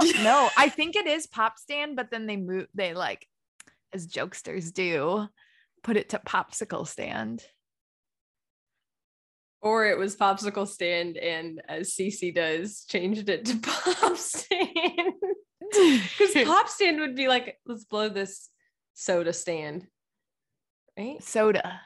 Don't know. I think it is pop stand, but then they move they like as jokesters do, put it to popsicle stand. Or it was popsicle stand, and as Cece does, changed it to pop stand. Because pop stand would be like, let's blow this soda stand, right? soda.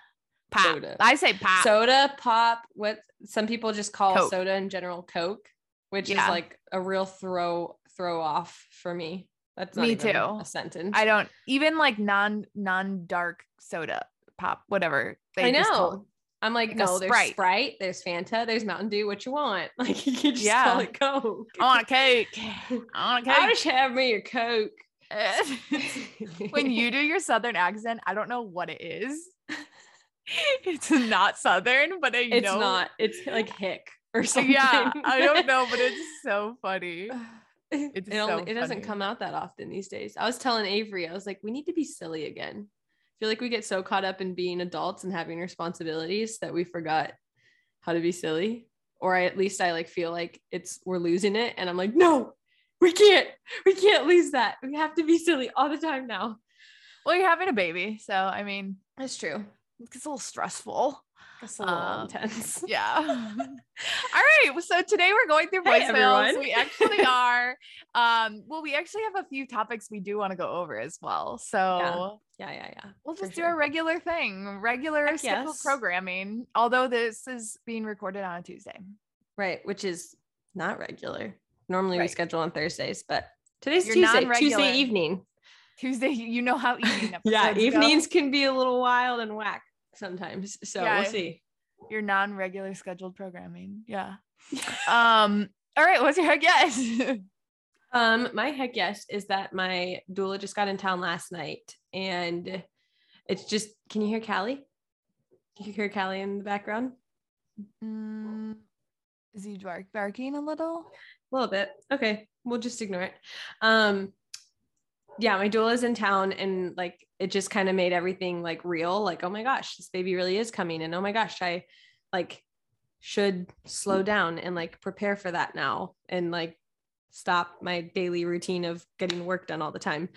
Pop. Soda. I say pop. Soda, pop. What some people just call Coke. soda in general, Coke, which Yeah. is like a real throw throw off for me. That's not Me too. A sentence. I don't even like non non dark soda pop whatever. I know. I'm like, like no, there's Sprite. Sprite. there's Fanta, there's Mountain Dew. What you want? Like you can just Yeah. call it Coke. I want a cake. I want a I'll cake. just have me a Coke. when you do your southern accent, I don't know what it is. It's not southern, but I it's know. not. It's like hick or something. Yeah, I don't know, but it's so funny. It, so only, it doesn't come out that often these days. I was telling Avery, I was like, we need to be silly again. I feel like we get so caught up in being adults and having responsibilities that we forgot how to be silly. Or I, at least I like feel like it's we're losing it, and I'm like, no, we can't, we can't lose that. We have to be silly all the time now. Well, you're having a baby, so I mean, That's true. it's a little stressful. That's a little Um, intense. Yeah. All right. So today we're going through Hey, voicemails. everyone. we actually are. Um, well, we actually have a few topics we do want to go over as well. So Yeah, yeah, yeah. we'll for just do sure. our regular thing, regular Heck scheduled yes. programming. Although this is being recorded on a Tuesday. Right, which is not regular. Normally we schedule on Thursdays, but today's You're Tuesday. Tuesday evening. Tuesday, you know how evening episodes Yeah, go. evenings can be a little wild and whack sometimes. So Yeah. we'll see. your non-regular scheduled programming. Yeah. Um. All right. What's your heck yes? Um, my heck yes is that my doula just got in town last night, and it's just. Can you hear Callie? Can you hear Callie in the background? mm, is he bark- barking a little? A little bit. Okay, we'll just ignore it. Um, yeah, my doula's in town, and like it just kind of made everything like real. Like, oh my gosh, this baby really is coming, and oh my gosh, I like should slow down and like prepare for that now, and like stop my daily routine of getting work done all the time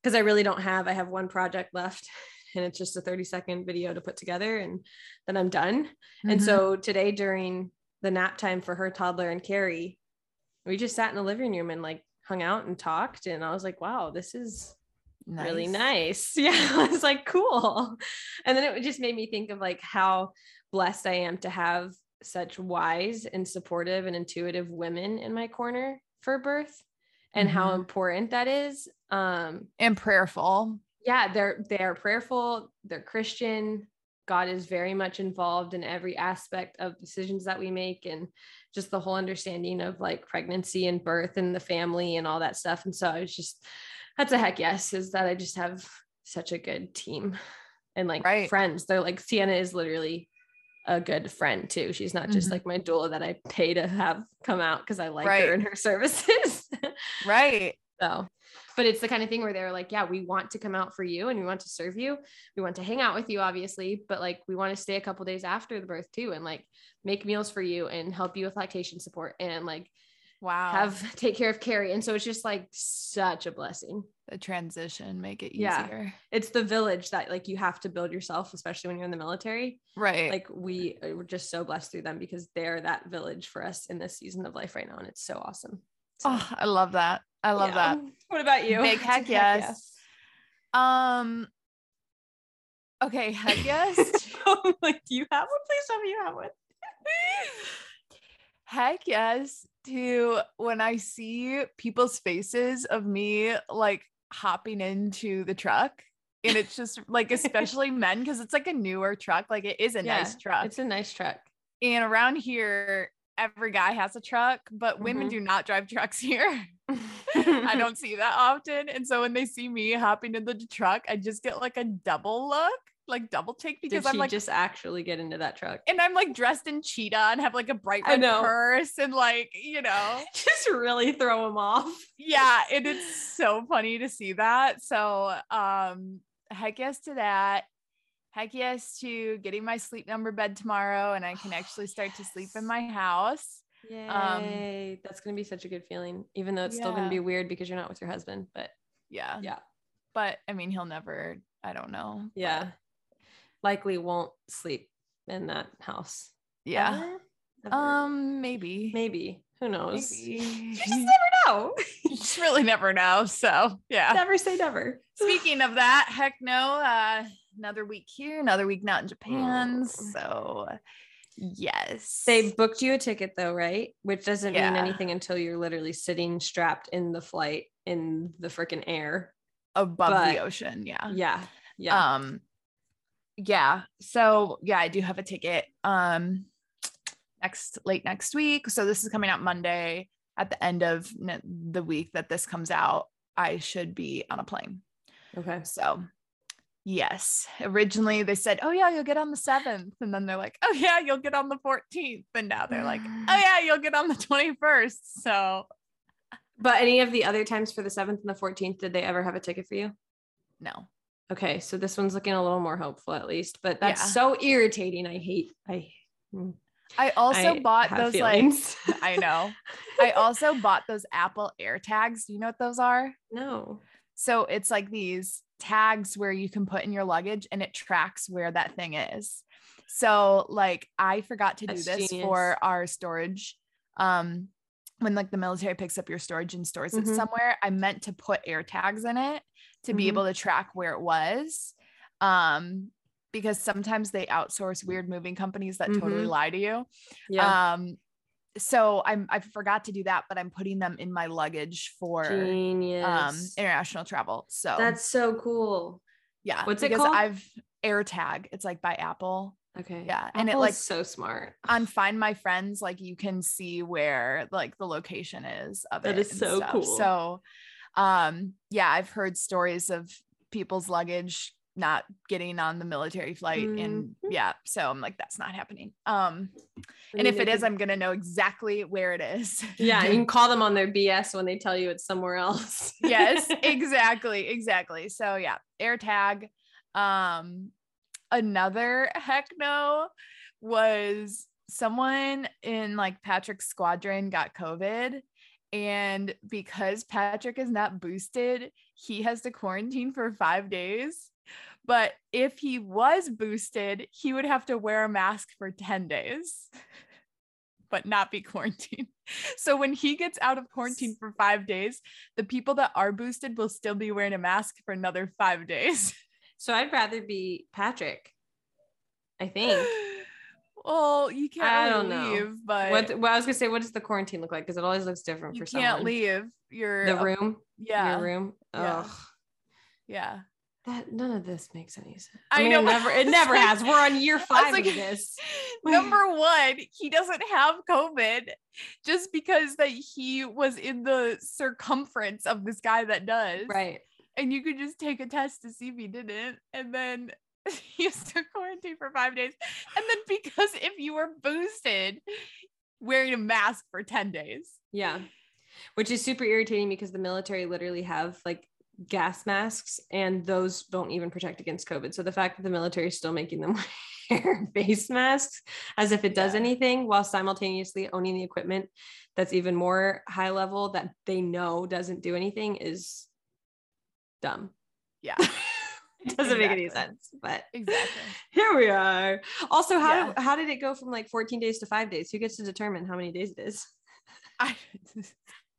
because I really don't have. I have one project left. And it's just a 30 second video to put together, and then I'm done. And Mhm. so today during the nap time for her toddler and Carrie, we just sat in the living room and like hung out and talked. And I was like, wow, this is really nice. Yeah. I was like, cool. And then it just made me think of like how blessed I am to have such wise and supportive and intuitive women in my corner for birth and how Mhm. important that is. Um, and prayerful. yeah they're they're prayerful they're christian god is very much involved in every aspect of decisions that we make and just the whole understanding of like pregnancy and birth and the family and all that stuff and so i was just that's a heck yes is that i just have such a good team and like Right. friends they're like sienna is literally a good friend too she's not just Mhm. like my doula that i pay to have come out because i like Right. her and her services Right. so, but it's the kind of thing where they're like, yeah, we want to come out for you and we want to serve you. We want to hang out with you, obviously, but like we want to stay a couple days after the birth too and like make meals for you and help you with lactation support and like Wow. have take care of Carrie. And so it's just like such a blessing. the transition, make it easier Yeah. It's the village that like you have to build yourself, especially when you're in the military. Right. Like we uh, we're just so blessed through them because they're that village for us in this season of life right now. And it's so awesome. So, oh, I love that. I love yeah. that. What about you? Big heck yes. Um okay, heck yes. Like, do you have one? Please tell me you have one. heck yes to when I see people's faces of me like hopping into the truck. And it's just like, especially men, because it's like a newer truck. Like it is a nice truck. It's a nice truck. and around here, every guy has a truck, but women Mhm. do not drive trucks here. I don't see that often. And so when they see me hopping in the truck, I just get like a double look, like double take because she I'm like, just actually get into that truck? and I'm like dressed in cheetah and have like a bright red purse and like, you know, just really throw them off. yeah. And it's so funny to see that. So, um, heck yes to that. Heck yes to getting my sleep number bed tomorrow and I can actually start to sleep in my house. Yay. That's gonna be such a good feeling, even though it's still gonna be weird because you're not with your husband. But Yeah. yeah, But I mean, he'll never, I don't know. but yeah. Likely won't sleep in that house. Yeah. Ever. Um, maybe. maybe. Who knows? Maybe. You just never know. You just really never know. So yeah. never say never. Speaking of that, heck no. Uh another week here, another week not in Japan. Mm. So yes. They booked you a ticket though, right? Which doesn't mean anything until you're literally sitting strapped in the flight in the freaking air. above but- the ocean. Yeah. Yeah. Yeah. Um yeah. So yeah, I do have a ticket. Um next late next week. So this is coming out Monday at the end of the week that this comes out. I should be on a plane. okay. So, yes, originally they said, "Oh yeah, you'll get on the 7th." And then they're like, "Oh yeah, you'll get on the 14th." And now they're like, "Oh mm. yeah, you'll get on the 21st." So, But any of the other times for the 7th and the 14th, did they ever have a ticket for you? no. Okay, so this one's looking a little more hopeful at least, but that's Yeah. so irritating. I hate I mm, I also I bought those feelings. like I know. I also bought those Apple AirTags. Do you know what those are? no. So, it's like these tags where you can put in your luggage and it tracks where that thing is. So, like I forgot to do That's this genius. for our storage um when like the military picks up your storage and stores Mhm. it somewhere, I meant to put air tags in it to be Mhm. able to track where it was. Um because sometimes they outsource weird moving companies that totally Mhm. lie to you. Yeah. Um so I'm I forgot to do that, but I'm putting them in my luggage for Genius. um international travel. So that's so cool. yeah. What's it because called? I've AirTag. It's like by Apple. Okay. Yeah, and it, Apple like- so smart. On Find My Friends, like you can see where like the location is of That it. is and so stuff. cool. So um yeah, I've heard stories of people's luggage not getting on the military flight and Mhm. yeah so i'm like that's not happening. Um and if it is i'm gonna know exactly where it is. Yeah, you can call them on their BS when they tell you it's somewhere else. yes exactly exactly. So yeah airtag um another heck no was someone in like patrick's squadron got covid and because patrick is not boosted he has to quarantine for five days but if he was boosted he would have to wear a mask for 10 days but not be quarantined so when he gets out of quarantine for five days the people that are boosted will still be wearing a mask for another five days. So I'd rather be Patrick. I think. well, you can't I don't know. but What well, I was gonna say, what does the quarantine look like? Because it always looks different you for can't someone. leave. You're The room. Yeah, Your room. Yeah. Ugh. yeah. That none of this makes any sense. I mean, know, It never. It never has. We're on year I was five like, of this. Number one, he doesn't have COVID just because that he was in the circumference of this guy that does. Right. And you could just take a test to see if he didn't. And then he has to quarantine for five days. And then because if you were boosted, wearing a mask for 10 days. Yeah. Which is super irritating because the military literally have like gas masks and those don't even protect against COVID. So the fact that the military is still making them wear face masks as if it does Yeah. anything while simultaneously owning the equipment that's even more high level that they know doesn't do anything is dumb. Yeah. it doesn't make any sense, but Exactly. here we are. Also, how Yeah. how did it go from like 14 days to five days? Who gets to determine how many days it is? I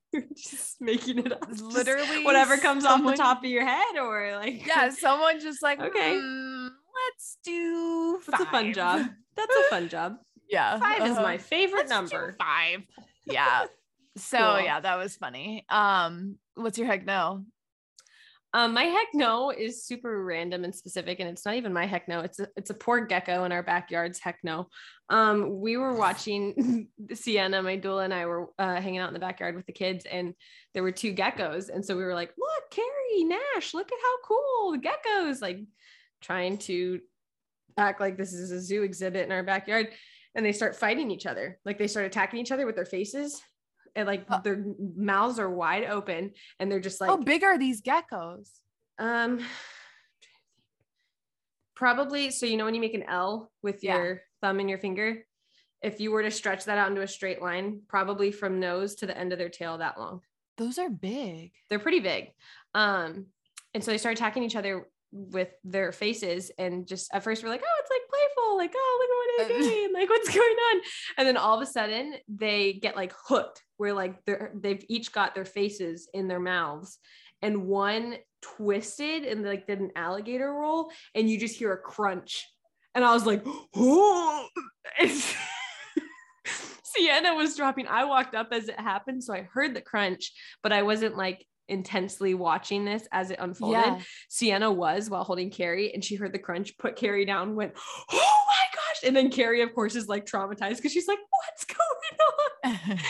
You're just making it up. Literally whatever comes off the top of your head, or like yeah, someone just like, Okay. "Hmm, let's do that's a fun job. That's a fun job. Yeah. Five is uh-huh. my favorite Let's number. Five. Yeah. So Cool. yeah, that was funny. Um, what's your heck no? Um, my heck no is super random and specific, and it's not even my heck no. It's a it's a poor gecko in our backyard's heck no. Um, we were watching Sienna, my doula, and I were uh, hanging out in the backyard with the kids, and there were two geckos, and so we were like, "Look, Carrie Nash, look at how cool the geckos!" Like trying to act like this is a zoo exhibit in our backyard, and they start fighting each other. Like they start attacking each other with their faces, and like Oh. their mouths are wide open, and they're just like, How big are these geckos? um, probably. So you know when you make an L with Yeah. your thumb and your finger, if you were to stretch that out into a straight line, probably from nose to the end of their tail, that long. Those are big. They're pretty big. Um, and so they start attacking each other with their faces, and just at first we're like, oh, it's like playful, like oh, look at what they're uh, uh. doing, like what's going on, and then all of a sudden they get like hooked, where like they're they've each got their faces in their mouths, and one twisted and like did an alligator roll and you just hear a crunch. And i was like oh sienna was dropping. I walked up as it happened so i heard the crunch but i wasn't like intensely watching this as it unfolded. Yeah. sienna was while holding carrie and she heard the crunch put carrie down went oh my gosh! And then carrie of course is like traumatized because she's like what's going on?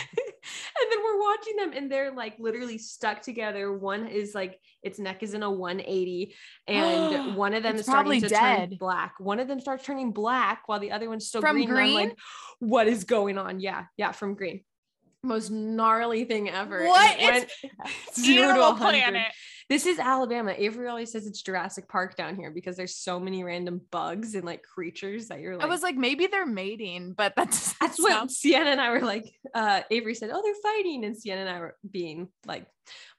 And then we're watching them and they're like literally stuck together. One is like its neck is in a 180 and one of them It's is starting probably to turn dead. black. One of them starts turning black while the other one's still From green, green? like what is going on? Yeah yeah from green most gnarly thing ever What? It It's went zero to 100. Planet. this is alabama avery always says it's jurassic park down here because there's so many random bugs and like creatures that you're like I was like, maybe they're mating, but that's that's what Sienna and I were like. Uh, Avery said, "Oh, they're fighting," and Sienna and I were being like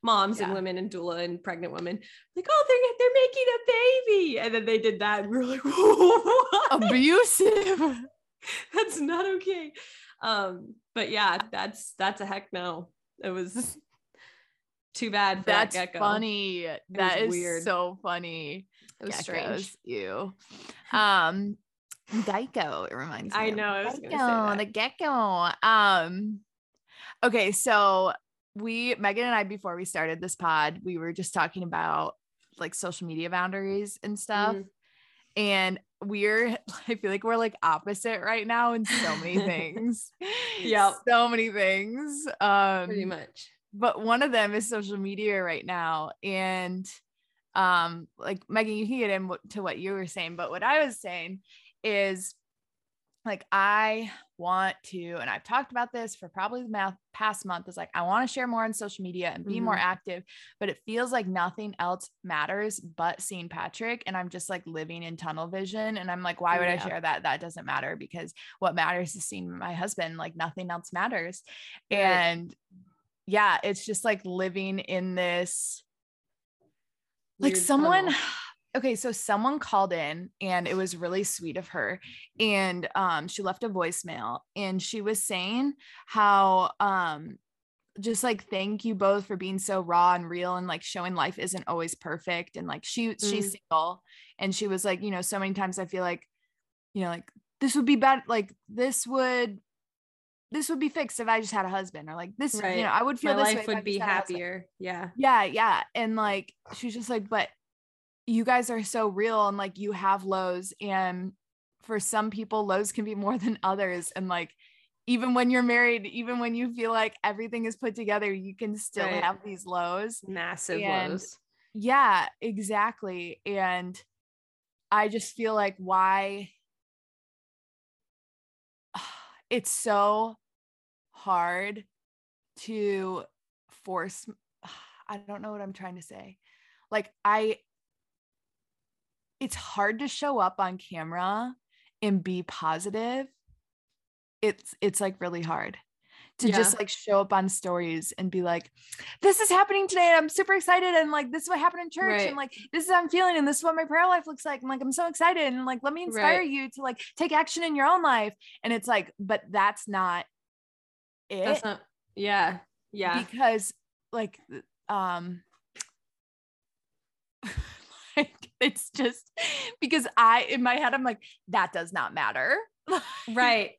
moms and women and doula and pregnant women, like, "Oh, they're they're making a baby," and then they did that, and we were like, what? abusive. "That's not okay." Um, but yeah, that's that's a heck no. It was too bad for That's that funny. That was is weird. so funny. It was Geckos, strange. You, Um, Geico. It reminds me. I know, I was gonna say Geico, the gecko. Um. Okay, so we Megan and I before we started this pod, we were just talking about like social media boundaries and stuff. Mm. And we're I feel like we're like opposite right now in so many things. yeah. So many things. Um Pretty much. but one of them is social media right now and um like megan you can get into what you were saying but what i was saying is like i want to and i've talked about this for probably the past month is like i want to share more on social media and be more Mhm. active but it feels like nothing else matters but seeing patrick and i'm just like living in tunnel vision and i'm like why would i share that that doesn't matter because what matters is seeing my husband like nothing else matters Right. and yeah it's just like living in this like Weird someone tunnel. Okay so someone called in and it was really sweet of her and um she left a voicemail and she was saying how um just like thank you both for being so raw and real and like showing life isn't always perfect and like she she's Mm. single and she was like you know so many times i feel like you know like this would be bad like this would this would be fixed if i just had a husband or like this you know i would feel My this life if would be just had a husband." happier. Yeah. Yeah, yeah. And like she's just like, but you guys are so real and like you have lows and for some people lows can be more than others and like even when you're married, even when you feel like everything is put together, you can still Right. have these lows. Massive And- lows. Yeah, exactly. And I just feel like why it's so hard to force I don't know what I'm trying to say. Like I it's hard to show up on camera and be positive. It's it's like really hard to just like show up on stories and be like this is happening today and I'm super excited and like this is what happened in church Right. and like this is how I'm feeling and this is what my prayer life looks like and like I'm so excited and like let me inspire Right. you to like take action in your own life and it's like but that's not it That's not. Yeah. Yeah. because like um like it's just because i in my head i'm like that does not matter right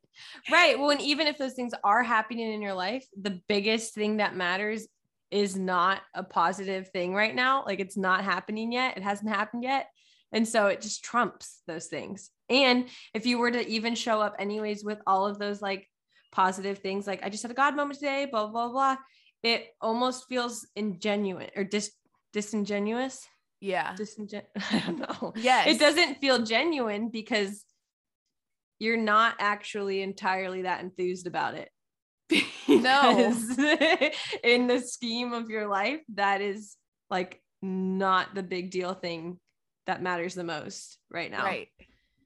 right well and even if those things are happening in your life the biggest thing that matters is not a positive thing right now. Like it's not happening yet. It hasn't happened yet. And so it just trumps those things. And if you were to even show up anyways with all of those like positive things, like I just had a God moment today, blah, blah, blah, it almost feels ingenuine or dis- disingenuous. Yeah. Disingen- I don't know. Yes. It doesn't feel genuine because you're not actually entirely that enthused about it. No. In the scheme of your life, that is like not the big deal thing that matters the most right now. Right.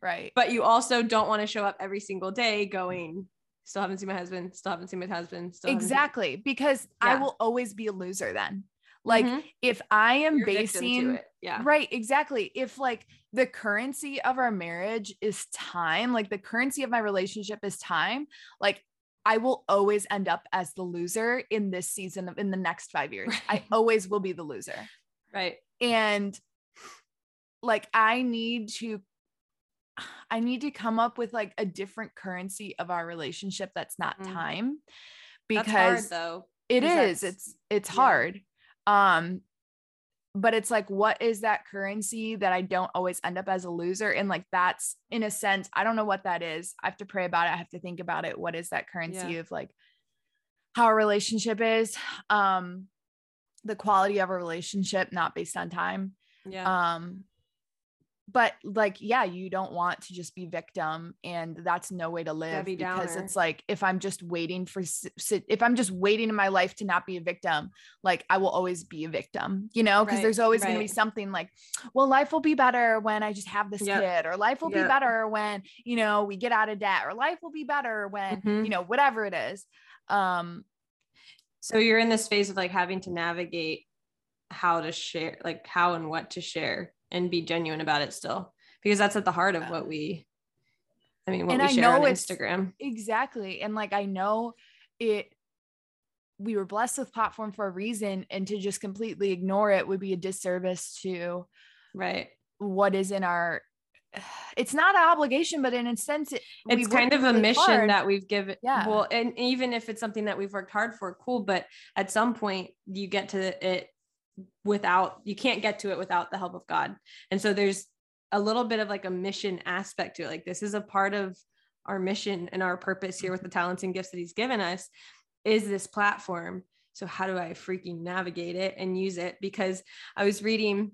Right. But you also don't want to show up every single day going, still haven't seen my husband, still haven't seen my husband. Still haven't seen-" exactly. Because I will always be a loser then. Like Mhm. if I am You're basing it. Yeah. Right, exactly. If like the currency of our marriage is time, like the currency of my relationship is time, like I will always end up as the loser in this season of in the next 5 years. I always will be the loser. Right. And like I need to I need to come up with like a different currency of our relationship that's not Mhm. time That's because hard though. it is. that's- It's it's yeah. hard. Um but it's like what is that currency that I don't always end up as a loser and like that's in a sense I don't know what that is. I have to pray about it. I have to think about it. What is that currency Yeah. of like how a relationship is um the quality of a relationship not based on time. Yeah. Um but like yeah you don't want to just be victim and that's no way to live because it's like if i'm just waiting for if i'm just waiting in my life to not be a victim like i will always be a victim you know because Right, there's always going to be something like well life will be better when i just have this Yep. kid or life will be better when you know we get out of debt or life will be better when Mhm. you know whatever it is um so you're in this phase of like having to navigate how to share like how and what to share and be genuine about it still because that's at the heart of what we i mean what And we I share know on instagram Exactly. And like I know it we were blessed with platform for a reason and to just completely ignore it would be a disservice to right what is in our it's not an obligation but in a sense it, it's kind of a really mission hard. that we've given Yeah. well and even if it's something that we've worked hard for cool but at some point you get to it without you can't get to it without the help of god. And so there's a little bit of like a mission aspect to it. Like this is a part of our mission and our purpose here with the talents and gifts that he's given us is this platform. So how do i freaking navigate it and use it? Because i was reading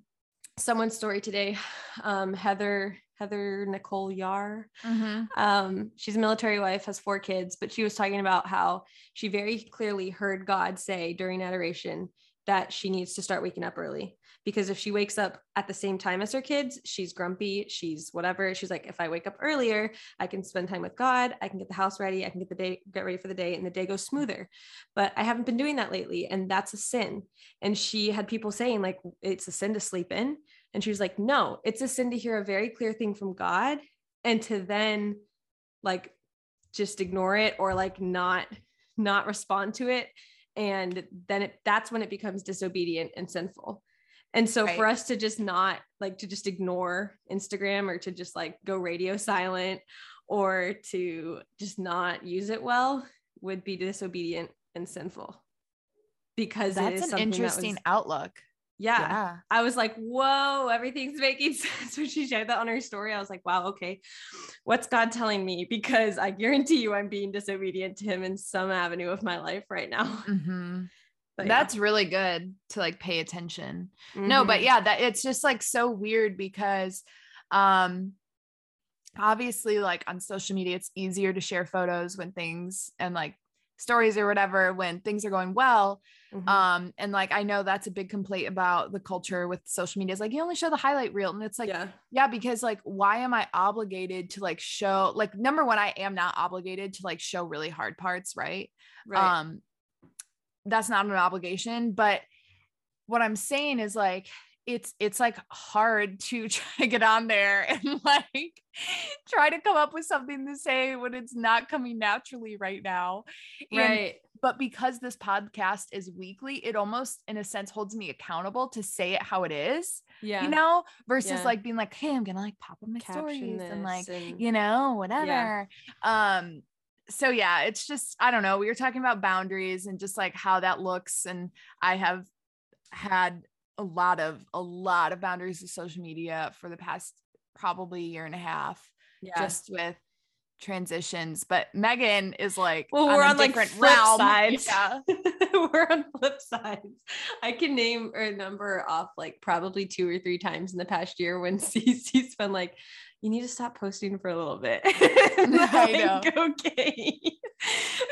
someone's story today um, heather heather nicole yar. Mhm. um, she's a military wife, has four kids, but she was talking about how she very clearly heard God say during adoration that she needs to start waking up early because if she wakes up at the same time as her kids, she's grumpy, she's whatever. She's like, if I wake up earlier, I can spend time with God, I can get the house ready, I can get the day, get ready for the day, and the day goes smoother. But I haven't been doing that lately, and that's a sin. And she had people saying, like, it's a sin to sleep in. And she was like, no, it's a sin to hear a very clear thing from God and to then like just ignore it or like not not respond to it and then it that's when it becomes disobedient and sinful. And so for us to just not like to just ignore instagram or to just like go radio silent or to just not use it well would be disobedient and sinful because that's an interesting was- outlook yeah yeah I was like, whoa, everything's making sense. When she shared that on her story, I was like, wow, okay, what's God telling me? Because I guarantee you I'm being disobedient to him in some avenue of my life right now. Mhm. But yeah. that's really good to like pay attention no but Mhm. yeah that it's just like so weird because um obviously like on social media it's easier to share photos when things and like stories or whatever when things are going well Mhm. um and like i know that's a big complaint about the culture with social media is like you only show the highlight reel and it's like yeah. yeah, because like why am i obligated to like show like number one i am not obligated to like show really hard parts right right. um that's not an obligation but what i'm saying is like it's it's like hard to try to get on there and like try to come up with something to say when it's not coming naturally right now And- right. but because this podcast is weekly it almost in a sense holds me accountable to say it how it is Yeah. you know versus Yeah. like being like hey i'm gonna like pop up my Caption stories and like and- you know whatever um so yeah, it's just I don't know. We were talking about boundaries and just like how that looks, and I have had a lot of a lot of boundaries with social media for the past probably year and a half, Yeah. just with transitions. But Megan is like, well, we're on like different flip realm. sides. Yeah. we're on flip sides. I can name a number off like probably two or three times in the past year when Cece's been like, you need to stop posting for a little bit. And I'm I like, okay.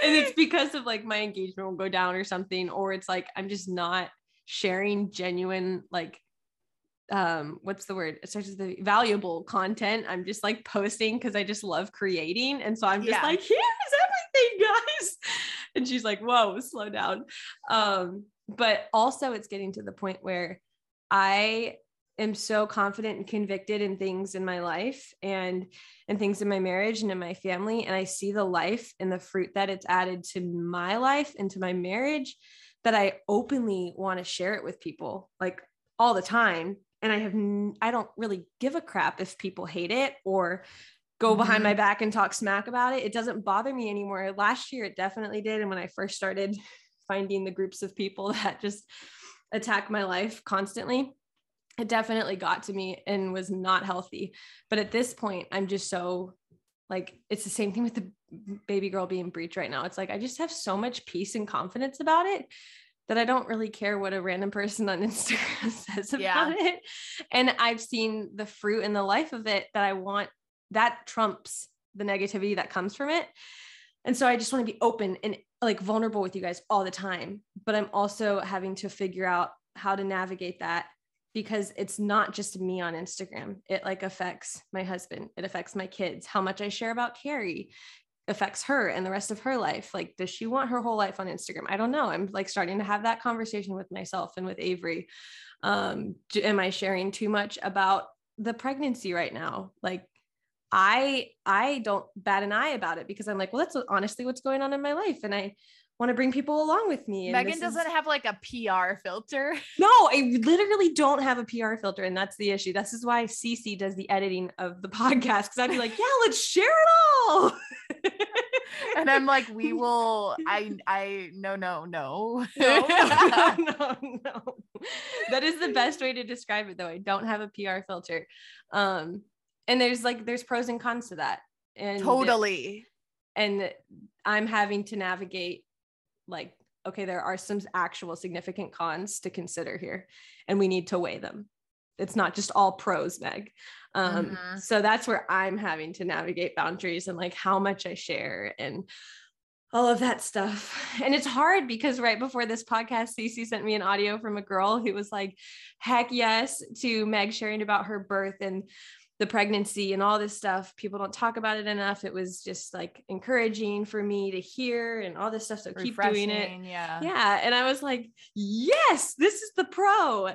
and it's because of like my engagement will go down or something, or it's like I'm just not sharing genuine like um what's the word? It starts with the valuable content i'm just like posting because i just love creating. And so i'm just Yeah. like here's everything guys. And she's like whoa slow down. Um but also it's getting to the point where i am so confident and convicted in things in my life and and things in my marriage and in my family. And i see the life and the fruit that it's added to my life and to my marriage that i openly want to share it with people like all the time. And i have n- i don't really give a crap if people hate it or go behind my mm-hmm. back and talk smack about it. It doesn't bother me anymore. Last year it definitely did. And when i first started finding the groups of people that just attack my life constantly it definitely got to me and was not healthy. But at this point i'm just so like it's the same thing with the baby girl being breech right now. It's like i just have so much peace and confidence about it that i don't really care what a random person on instagram says about Yeah. it. And i've seen the fruit and the life of it that i want that trumps the negativity that comes from it. And so i just want to be open and like vulnerable with you guys all the time. But i'm also having to figure out how to navigate that because it's not just me on Instagram. It like affects my husband. It affects my kids. How much I share about Carrie affects her and the rest of her life. Like, does she want her whole life on Instagram? I don't know. I'm like starting to have that conversation with myself and with Avery. Um, am I sharing too much about the pregnancy right now? Like, I I don't bat an eye about it because I'm like, well, that's honestly what's going on in my life, and I want to bring people along with me. Megan doesn't is- have like a PR filter. no, I literally don't have a PR filter, and that's the issue. This is why Cece does the editing of the podcast because I'd be like, yeah, let's share it all. and I'm like, we will. I I no no no. no, no, no, no. That is the best way to describe it, though. I don't have a PR filter, um, and there's like there's pros and cons to that, and totally. and I'm having to navigate like okay there are some actual significant cons to consider here and we need to weigh them. It's not just all pros meg. Um Mhm. so that's where i'm having to navigate boundaries and like how much i share and all of that stuff. And it's hard because right before this podcast Cece sent me an audio from a girl who was like heck yes to meg sharing about her birth and the pregnancy and all this stuff. People don't talk about it enough. It was just like encouraging for me to hear and all this stuff. So keep doing it. Yeah. Yeah. And I was like, yes, this is the pro.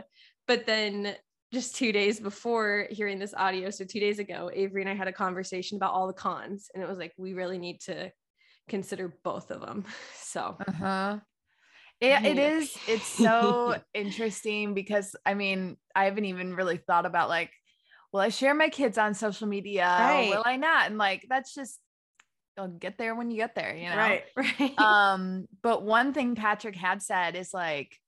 But then just two days before hearing this audio, so two days ago, Avery and I had a conversation about all the cons. And it was like, we really need to consider both of them. So Uh-huh. It, it Yeah. is it's so interesting because I mean, I haven't even really thought about like, will I share my kids on social media? Right. Will I not? And like that's just you'll get there when you get there, you know. right. Um, but one thing Patrick had said is like,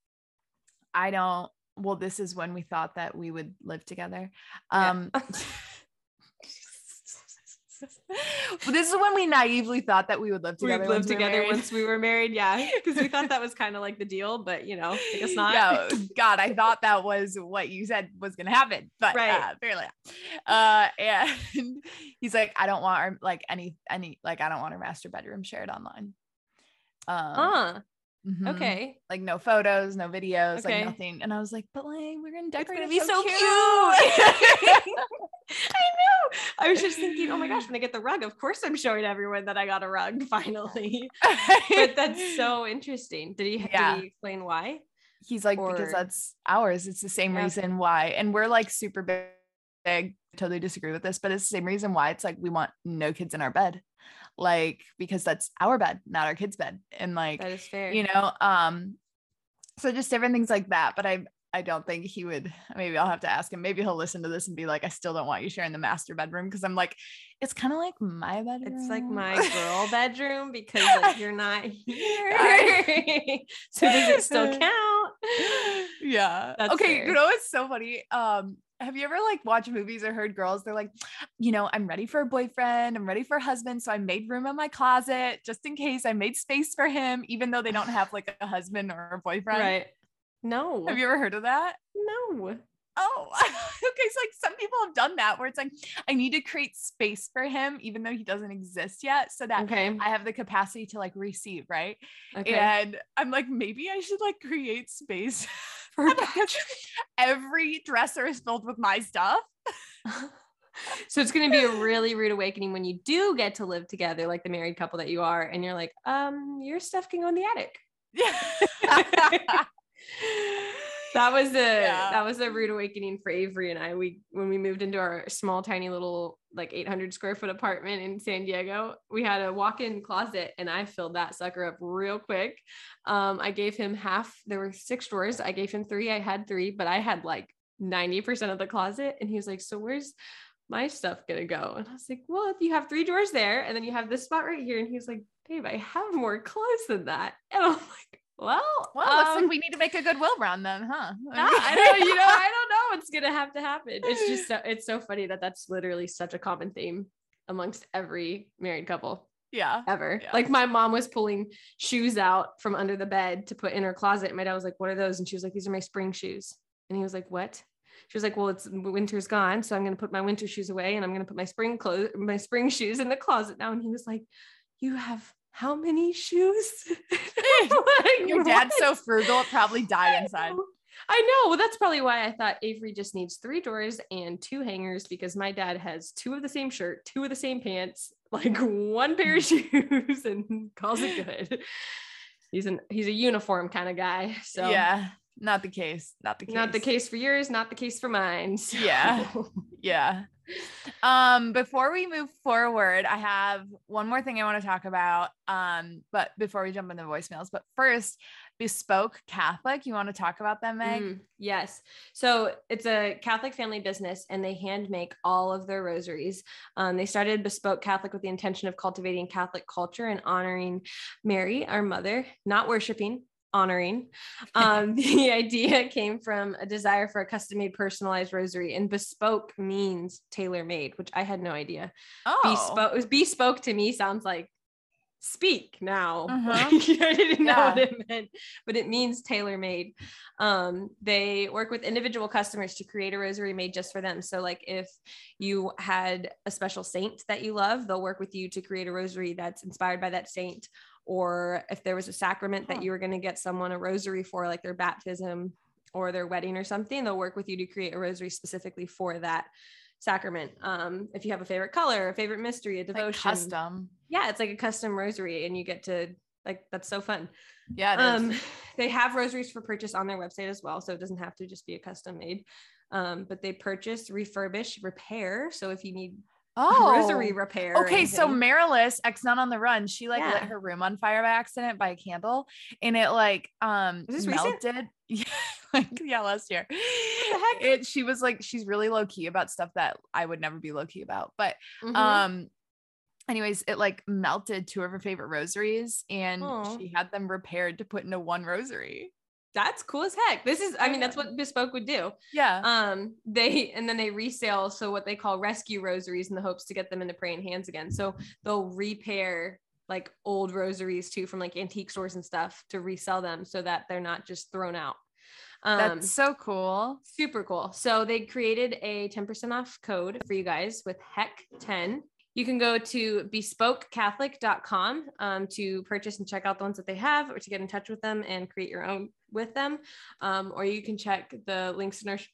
I don't well, this is when we thought that we would live together. Yeah. Well, this is when we naively thought that we would live we together. lived once we were together married. once we were married. Yeah. Because we thought that was kind of like the deal, but you know, I guess not. Yeah, God, I thought that was what you said was gonna happen, but Right. uh, apparently, not. uh, and he's like, I don't want our like any any like I don't want our master bedroom shared online. Um, Huh. Mhm. Okay. like no photos, no videos, Okay. like nothing. And I was like, but like we're gonna decorate. It's gonna be so cute. I know. I was just thinking, oh my gosh, when I get the rug, of course I'm showing everyone that I got a rug finally. but that's so interesting. Did he, Yeah. did he explain why? he's like or- because that's ours. It's the same Yeah. reason why, and we're like super big. big totally disagree with this, but it's the same reason why it's like we want no kids in our bed, like because that's our bed, not our kids' bed, and like That is fair. you know, um, so just different things like that. But I I don't think he would. Maybe I'll have to ask him. Maybe he'll listen to this and be like, I still don't want you sharing the master bedroom because I'm like, it's kind of like my bedroom. It's like my girl bedroom because like, you're not here. so does it still count? Yeah. That's okay. fair. You know, it's so funny. Um, have you ever like watched movies or heard girls? They're like, you know, I'm ready for a boyfriend. I'm ready for a husband. So I made room in my closet just in case I made space for him, even though they don't have like a husband or a boyfriend. Right. No. Have you ever heard of that? no. Oh, okay. So like some people have done that where it's like, I need to create space for him, even though he doesn't exist yet, so that Okay. I have the capacity to like receive, right? Okay. And I'm like, maybe I should like create space for every dresser is filled with my stuff. so it's going to be a really rude awakening when you do get to live together, like the married couple that you are, and you're like, um, your stuff can go in the attic. Yeah. that was a Yeah. that was a rude awakening for Avery and I. We when we moved into our small, tiny little like 800 square foot apartment in San Diego, we had a walk-in closet, and I filled that sucker up real quick. Um, I gave him half. There were six drawers. I gave him three. I had three, but I had like 90% of the closet, and he was like, "So where's?" My stuff gonna go, and I was like, "Well, you have three drawers there, and then you have this spot right here." And he was like, "Babe, I have more clothes than that." And I'm like, "Well, well, looks um, like we need to make a goodwill round then, huh? I know, you know, I don't know what's gonna have to happen. It's just so, it's so funny that that's literally such a common theme amongst every married couple yeah. ever. Yeah. Like my mom was pulling shoes out from under the bed to put in her closet. And my dad was like, "What are those?" And she was like, "These are my spring shoes." And he was like, "What?" She was like, "Well, it's winter's gone, so I'm gonna put my winter shoes away, and I'm gonna put my spring clothes, my spring shoes in the closet now." And he was like, "You have how many shoes?" Like, Your dad's "What?" so frugal, it probably died inside. know. I know. Well, that's probably why I thought Avery just needs three drawers and two hangers because my dad has two of the same shirt, two of the same pants, like one pair of mm. shoes, and calls it good. He's an he's a uniform kind of guy. So yeah, not the case. Not the case. not the case for yours, not the case for mine. So- Yeah. Yeah. Um, before we move forward, I have one more thing I want to talk about. Um, but before we jump into voicemails, but first, Bespoke Catholic, you want to talk about them, Meg? Mm, yes. So it's a Catholic family business and they hand make all of their rosaries. Um, they started Bespoke Catholic with the intention of cultivating Catholic culture and honoring Mary, our mother, not worshiping. Honoring. Um, the idea came from a desire for a custom made personalized rosary, and bespoke means tailor made, which I had no idea. Oh, Bespoke, bespoke to me sounds like speak now. Uh-huh. Like, I didn't know what it meant, but it means tailor made. Um, they work with individual customers to create a rosary made just for them. So, like if you had a special saint that you love, they'll work with you to create a rosary that's inspired by that saint. Or if there was a sacrament Huh. that you were going to get someone a rosary for, like their baptism or their wedding or something, they'll work with you to create a rosary specifically for that sacrament. Um, if you have a favorite color, a favorite mystery, a like devotion, custom. yeah, it's like a custom rosary, and you get to like that's so fun. Yeah, it is. Um, they have rosaries for purchase on their website as well, so it doesn't have to just be a custom made. Um, but they purchase, refurbish, repair. So if you need oh, rosary repair, Okay, so Marilis, ex nun on the run, she like lit her room on fire by accident by a candle, and it like um Is this recent? melted. Yeah, like yeah, last year. heck? It she was like she's really low key about stuff that I would never be low key about, but Mhm. um anyways it like melted two of her favorite rosaries and she had them repaired to put into one rosary that's cool as heck. This is, I mean, that's what bespoke would do. yeah. Um they and then they resell so what they call rescue rosaries in the hopes to get them into praying hands again. So they'll repair like old rosaries too from like antique stores and stuff to resell them so that they're not just thrown out. Um that's so cool. super cool. So they created a 10% off code for you guys with heck 10 you can go to bespokecatholic.com um, to purchase and check out the ones that they have or to get in touch with them and create your own with them. Um, or you can check the links in our sh-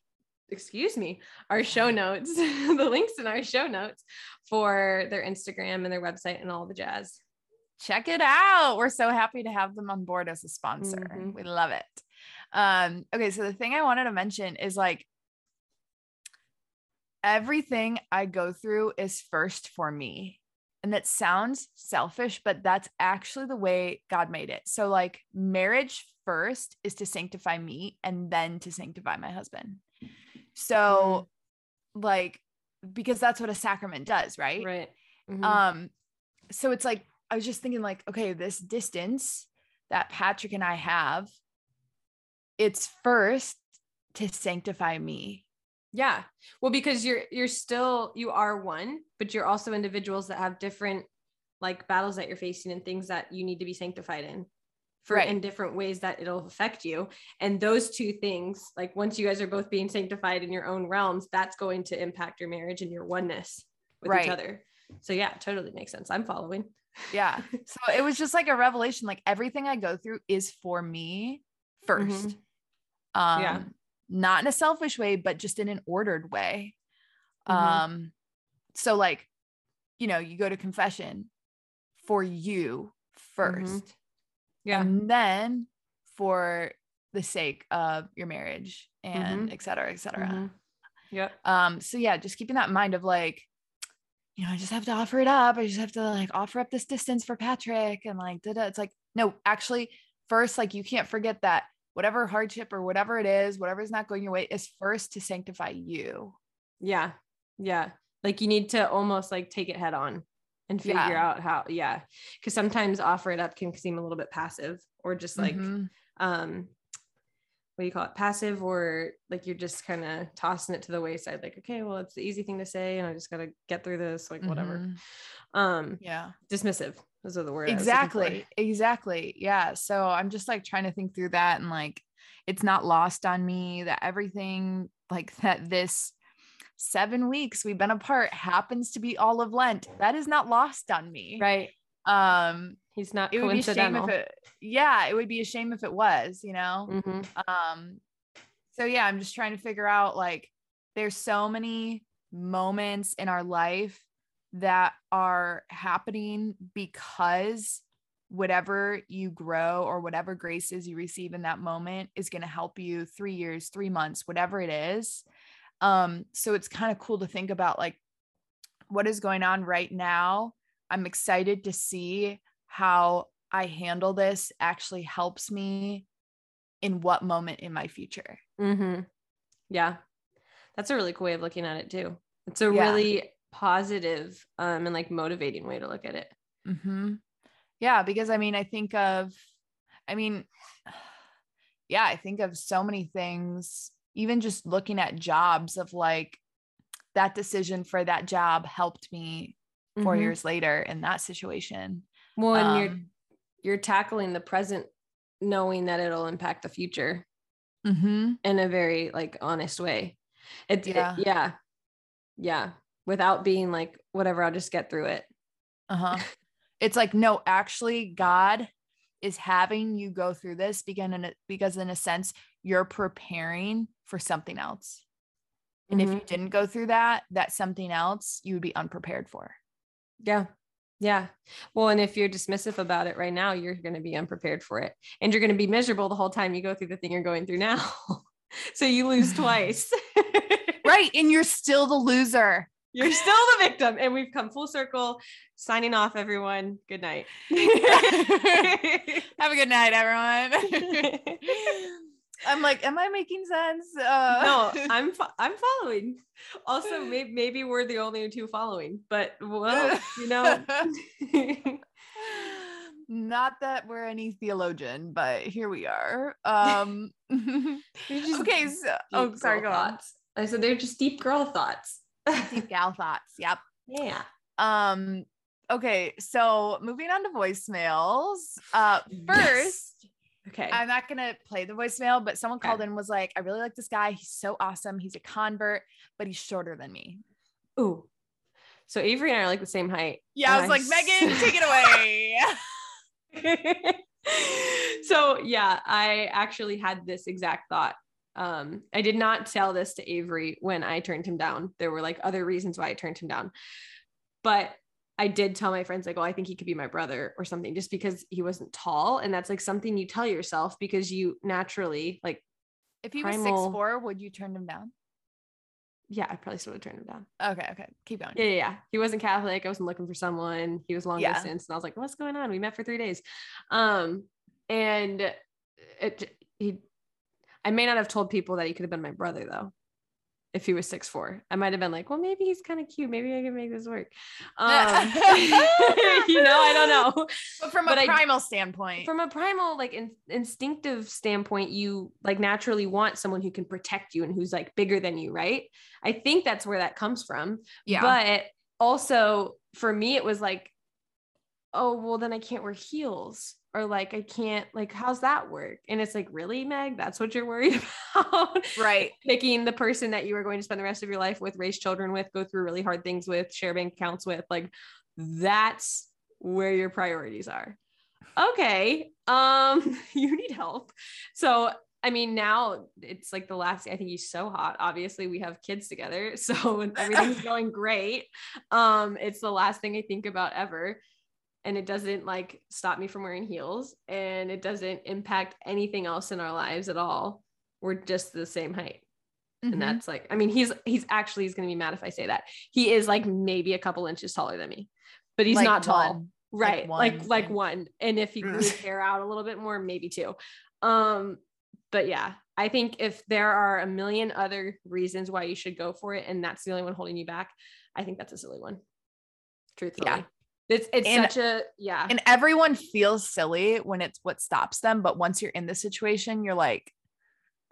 excuse me our show notes the links in our show notes for their instagram and their website and all the jazz. Check it out. We're so happy to have them on board as a sponsor. Mhm. we love it. Um okay so the thing i wanted to mention is like everything i go through is first for me and that sounds selfish, but that's actually the way God made it. So, like, marriage first is to sanctify me and then to sanctify my husband. So, like, because that's what a sacrament does, right? Right. Mhm. Um, so it's like, I was just thinking, like, okay, this distance that Patrick and I have, it's first to sanctify me. Yeah. Well, because you're you're still you are one, but you're also individuals that have different like battles that you're facing and things that you need to be sanctified in for Right. in different ways that it'll affect you. And those two things, like once you guys are both being sanctified in your own realms, that's going to impact your marriage and your oneness with Right. each other. So yeah, totally makes sense. I'm following. Yeah. so it was just like a revelation. Like everything I go through is for me 1st Um, Yeah. Not in a selfish way, but just in an ordered way. Mhm. Um, so like, you know, you go to confession for you 1st Yeah. and then for the sake of your marriage and Mhm. et cetera, et cetera. Mhm. Yep. Um, so yeah, just keeping that in mind of like, you know, I just have to offer it up. I just have to like offer up this distance for Patrick and like, da-da. it's like, no, actually, first, like, you can't forget that whatever hardship or whatever it is, whatever is not going your way is first to sanctify you. Yeah. Yeah. Like you need to almost like take it head on and figure Yeah. out how, yeah. Cause sometimes offer it up can seem a little bit passive or just like, Mhm. um, what do you call it? Passive or like you're just kind of tossing it to the wayside. Like, okay, well, it's the easy thing to say and I just got to get through this, like whatever. Mhm. Um, Yeah. dismissive. Those are the words. I was looking for. Exactly. Exactly. Yeah. So I'm just like trying to think through that and like it's not lost on me that everything like that this seven weeks we've been apart happens to be all of Lent. That is not lost on me. Right. Um He's not it would be a shame if it yeah, it would be a shame if it was, you know. Mhm. Um so yeah, I'm just trying to figure out like there's so many moments in our life that are happening because whatever you grow or whatever graces you receive in that moment is going to help you 3 years, 3 months, whatever it is. Um so it's kind of cool to think about like what is going on right now. I'm excited to see how I handle this actually helps me in what moment in my future. Mm-hmm. Yeah. That's a really cool way of looking at it too. It's a Yeah. really positive um and like motivating way to look at it. hmm Yeah, because I mean, I think of, I mean, yeah, I think of so many things, even just looking at jobs of like that decision for that job helped me 4 Mhm. years later in that situation. Well, and you're Um, you're tackling the present knowing that it'll impact the future mhm. in a very like honest way. It, it- Yeah. yeah. Without being like, whatever, I'll just get through it. Uh-huh. it's like, no, actually, God is having you go through this because in a, because in a sense, you're preparing for something else. And if you Mhm. didn't go through that, that something else you would be unprepared for. Yeah. Yeah. Well, and if you're dismissive about it right now, you're going to be unprepared for it. And you're going to be miserable the whole time you go through the thing you're going through now. so you lose twice. Right. And you're still the loser. You're still the victim. And we've come full circle. Signing off, everyone. Good night. Have a good night, everyone. I'm like, am I making sense? Uh, no, I'm fo- I'm following. Also, maybe maybe we're the only two following, but well, you know, Not that we're any theologian, but here we are. Um okay, so oh sorry, go on. I said they're just deep girl thoughts. Deep gal thoughts. Yep. yeah. Um okay, so moving on to voicemails. Uh first Okay. I'm not gonna play the voicemail, but someone Okay. called in was like, I really like this guy. He's so awesome. He's a convert, but he's shorter than me. Ooh. So Avery and I are like the same height. Yeah, I was And like, Megan, take it away. so yeah, I actually had this exact thought. Um, I did not tell this to Avery when I turned him down. There were like other reasons why I turned him down. But I did tell my friends, like, oh, I think he could be my brother or something, just because he wasn't tall. And that's like something you tell yourself because you naturally like, if he was six four, would you turn him down? yeah, I probably still would have turned him down. Okay, okay. Keep going. Yeah, yeah, yeah. He wasn't Catholic. I wasn't looking for someone. He was long Yeah. distance, and I was like, "What's going on?" We met for three days, um, and it he. I may not have told people that he could have been my brother though. If he was six four, I might have been like, "Well, maybe he's kind of cute. Maybe I can make this work." Um, you know, I don't know. But from But a I- primal standpoint, From a primal, like in, instinctive standpoint, you like naturally want someone who can protect you and who's like bigger than you, right? I think that's where that comes from. yeah. But also for me, it was like, oh, well, then I can't wear heels. Or like I can't like how's that work? And it's like, really, Meg? That's what you're worried about? right. Picking the person that you are going to spend the rest of your life with, raise children with, go through really hard things with, share bank accounts with, like that's where your priorities are. Okay. Um, you need help. So I mean, now it's like the last, I think he's so hot. Obviously, we have kids together. So everything's going great. Um, it's the last thing I think about ever. And it doesn't like stop me from wearing heels and it doesn't impact anything else in our lives at all. We're just the same height. Mhm. And that's like, I mean, he's he's actually he's gonna be mad if I say that. He is like maybe a couple inches taller than me, but he's Like not tall one. right like one, like yeah. one and if he grew his hair out a little bit more maybe two um but yeah i think if there are a million other reasons why you should go for it and that's the only one holding you back i think that's a silly one truthfully Yeah. It's it's And- such a yeah And everyone feels silly when it's what stops them. But once you're in the situation, you're like,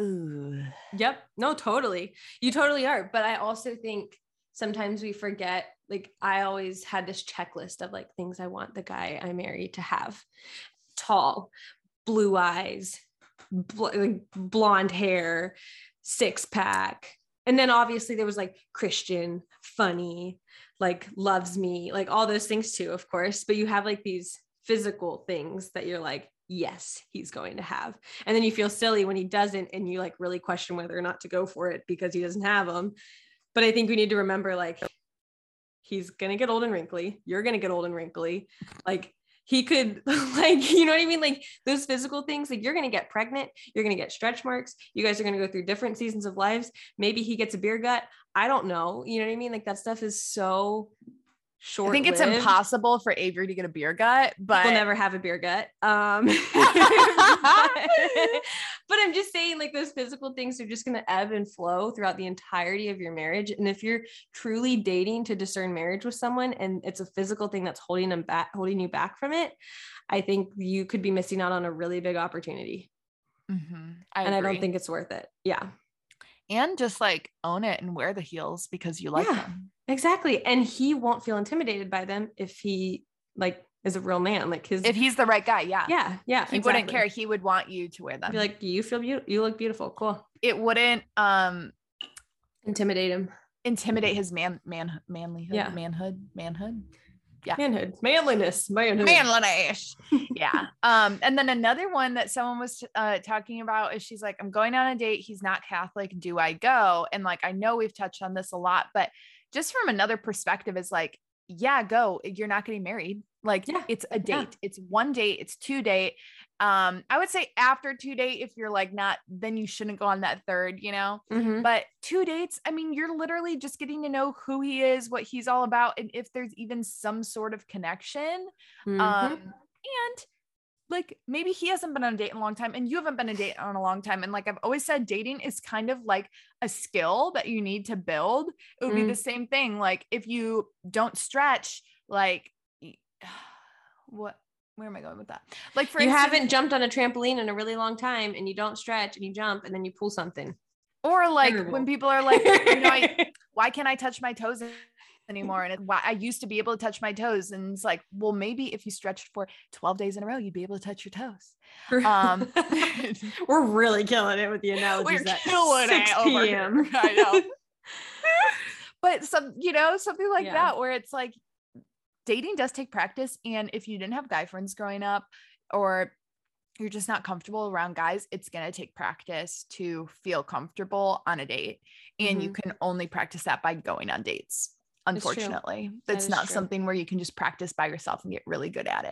ooh. Yep. No, totally. You totally are. But I also think sometimes we forget, like, I always had this checklist of like things I want the guy I marry to have tall, blue eyes, bl- like, blonde hair, six pack. And then obviously there was like Christian, funny, like loves me, like all those things too, of course. But you have like these physical things that you're like, yes, he's going to have. And then you feel silly when he doesn't, and you like really question whether or not to go for it because he doesn't have them. But I think we need to remember like, he's gonna get old and wrinkly. You're gonna get old and wrinkly. Like, he could, like, you know what I mean? Like, those physical things, like, you're gonna get pregnant, you're gonna get stretch marks, you guys are gonna go through different seasons of lives. Maybe he gets a beer gut. I don't know. You know what I mean? Like, that stuff is so short. I think it's impossible for Avery to get a beer gut, but We'll never have a beer gut. Um, but I'm just saying, like those physical things are just going to ebb and flow throughout the entirety of your marriage. And if you're truly dating to discern marriage with someone, and it's a physical thing that's holding them back, holding you back from it, I think you could be missing out on a really big opportunity. Mhm. I and I don't think it's worth it. Yeah, and just like own it and wear the heels because you like Yeah. them. Exactly. And he won't feel intimidated by them if he like is a real man. Like his, If he's the right guy, yeah. yeah, yeah, He wouldn't care. He would want you to wear them. Be like, you feel beautiful. You look beautiful. Cool. it wouldn't um Intimidate him. intimidate his man man manlyhood, Yeah. manhood, manhood. Yeah. Manhood manliness manhood manliness yeah um and then another one that someone was uh talking about is she's like i'm going on a date he's not catholic do i go and like i know we've touched on this a lot but just from another perspective is like yeah go you're not getting married like Yeah. it's a Yeah. date it's one date it's two date um i would say after two date if you're like not then you shouldn't go on that third you know Mhm. but two dates, I mean, you're literally just getting to know who he is, what he's all about, and if there's even some sort of connection. Mhm. Um, and like maybe he hasn't been on a date in a long time, and you haven't been a date on a long time. And like I've always said, dating is kind of like a skill that you need to build. It would be Mm. the same thing. Like if you don't stretch, like what where am I going with that? Like for you instance- haven't jumped on a trampoline in a really long time and you don't stretch and you jump and then you pull something. or like Terrible. when people are like, you know, I, why can't I touch my toes anymore? And why I used to be able to touch my toes. And it's like, well, maybe if you stretched for 12 days in a row, you'd be able to touch your toes. Um, we're really killing it with the analogies. We're at killing 6 it over here. p.m. I know. but some, you know, something like Yeah. that where it's like dating does take practice. And if you didn't have guy friends growing up or you're just not comfortable around guys, it's going to take practice to feel comfortable on a date. And you can only practice that by going on dates. Unfortunately, That it's not true. something where you can just practice by yourself and get really good at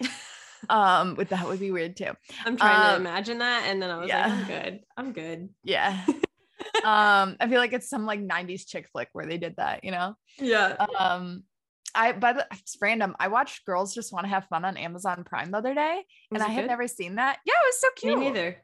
it. um, but that would be weird too. I'm trying to Um, imagine that. And then I was yeah. like, I'm good. I'm good. Yeah. um, I feel like it's some like 90s chick flick where they did that, you know? yeah. Um, I by the it's random. I watched Girls Just Want to Have Fun on Amazon Prime the other day, Was and I it had never seen that. Yeah, it was so cute. Me neither.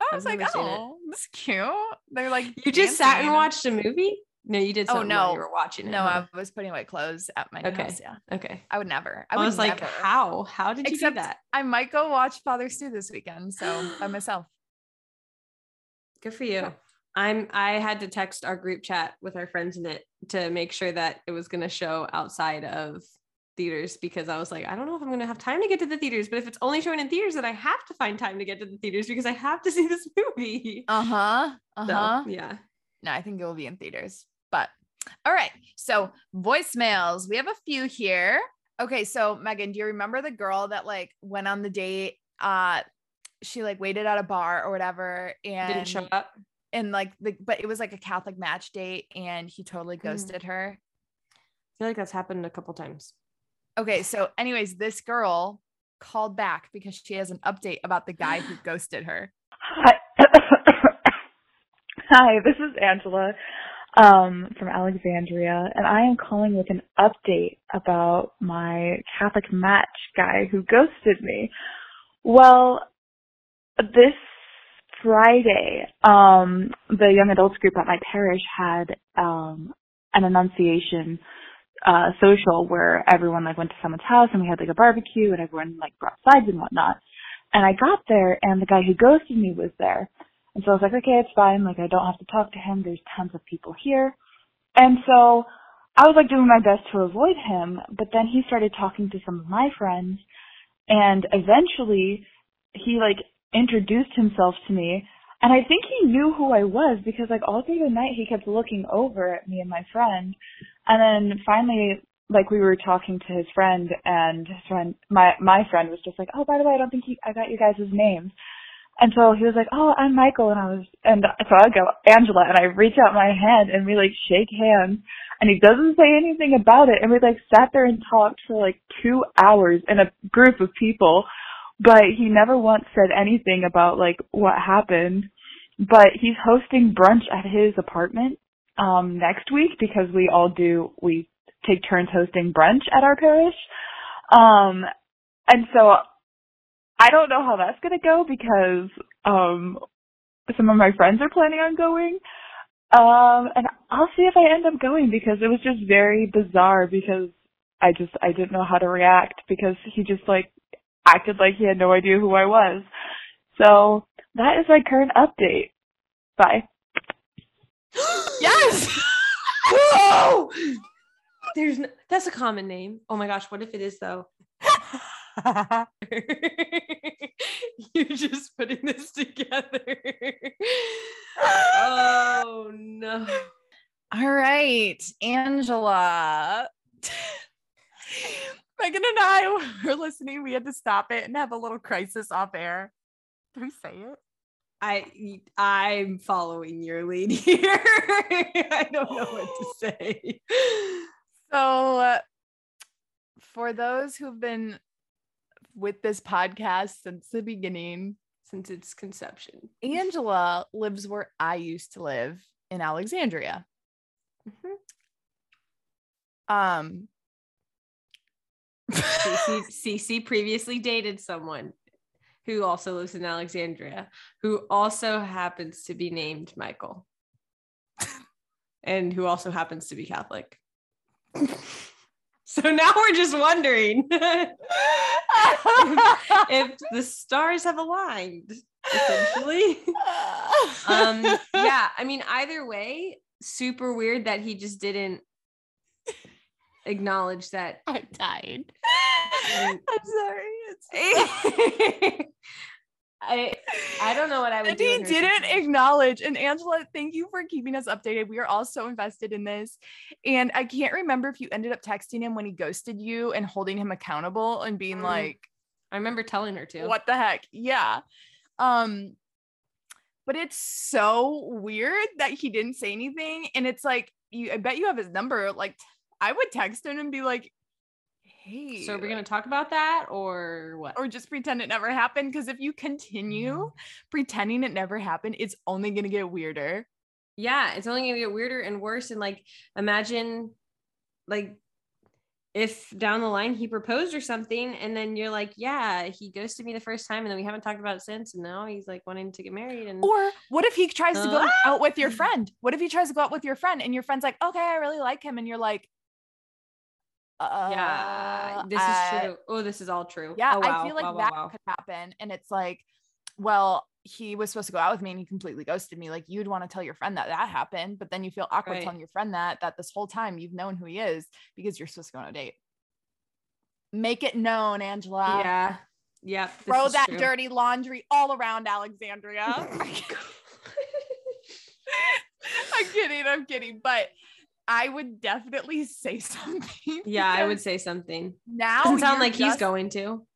I was I've like, never seen it. oh, this is cute. They're like, You just sat and watched a movie? No, you did Oh, no. you were watching it. No, huh? I was putting away clothes at my Okay. house. Yeah, okay. I would never. I, I, would was like, never. how? How did you Except do that? I might go watch Father Stu this weekend. So by myself. Good for you. I'm I had to text our group chat with our friends in it to make sure that it was gonna show outside of theaters because I was like, I don't know if I'm gonna have time to get to the theaters, but if it's only showing in theaters, then I have to find time to get to the theaters because I have to see this movie. Uh huh. Uh huh. So, yeah. No, I think it will be in theaters. But all right. So voicemails. We have a few here. Okay. So Megan, do you remember the girl that like went on the date? Uh she like waited at a bar or whatever and Didn't show up. and like the but it was like a Catholic match date and he totally Mm. ghosted her. I feel like that's happened a couple times. Okay, so anyways, this girl called back because she has an update about the guy who ghosted her. Hi. Hi, this is Angela um, from Alexandria, and I am calling with an update about my Catholic match guy who ghosted me. Well, this Friday, um, the young adults group at my parish had um, an Annunciation uh, social where everyone like went to someone's house and we had like a barbecue and everyone like brought sides and whatnot. And I got there and the guy who ghosted me was there. And so I was like, okay, it's fine. Like I don't have to talk to him. There's tons of people here. And so I was like doing my best to avoid him, but then he started talking to some of my friends and eventually he like introduced himself to me and I think he knew who I was because like all through the night he kept looking over at me and my friend. And then finally like we were talking to his friend and his friend my my friend was just like, "Oh, by the way, I don't think he, I got you guys' names." And so he was like, "Oh, I'm Michael," and I was, and so I go, "Angela," and I reach out my hand and we like shake hands, and he doesn't say anything about it, and we like sat there and talked for like two hours in a group of people, but he never once said anything about like what happened. But he's hosting brunch at his apartment um next week because we all do we take turns hosting brunch at our parish. Um and so I don't know how that's going to go because um some of my friends are planning on going. Um and I'll see if I end up going because it was just very bizarre because I just I didn't know how to react because he just like acted like he had no idea who I was. So that is my current update. Bye. Yes. Whoa! There's no, that's a common name. Oh my gosh, what if it is though? You're just putting this together. oh no. All right, Angela. Megan and I were listening. We had to stop it and have a little crisis off air. Did we say it? I I'm following your lead here. I don't know what to say. So, uh, for those who've been with this podcast since the beginning, Since its conception. Angela lives where I used to live in Alexandria. Mhm. Um, Cece, Cece previously dated someone who also lives in Alexandria, who also happens to be named Michael, and who also happens to be Catholic. so now we're just wondering if the stars have aligned, essentially. um, yeah, I mean, either way, super weird that he just didn't acknowledge that I died. Mm. I'm sorry. I I don't know what I would and do. he didn't situation. acknowledge. And Angela, thank you for keeping us updated. We are all so invested in this. And I can't remember if you ended up texting him when he ghosted you and holding him accountable and being Mm. like, I remember telling her to. what the heck? Yeah. Um, but it's so weird that he didn't say anything. And it's like, you I bet you have his number. Like, I would text him and be like, hey. So are we gonna talk about that or what? or just pretend it never happened because if you continue Mm-hmm. pretending it never happened it's only going to get weirder yeah, it's only gonna get weirder and worse. And like, imagine, like, if down the line he proposed or something, and then you're like, yeah, he ghosted me the first time, and then we haven't talked about it since, and now he's like wanting to get married. And Or what if he tries to go out with your friend? What if he tries to go out with your friend and your friend's like, okay, I really like him. And you're like, uh, yeah, this uh, is true. Oh, this is all true. Yeah, Oh, wow. I feel like Wow, that wow. could happen. And it's like, well, he was supposed to go out with me and he completely ghosted me. Like you'd want to tell your friend that that happened, but then you feel awkward Right. telling your friend that that this whole time you've known who he is because you're supposed to go on a date. Make it known, Angela. yeah, yeah. Throw that true. dirty laundry all around Alexandria. I'm kidding. I'm kidding. But I would definitely say something. yeah, I would say something. Now Doesn't sound like he's going to.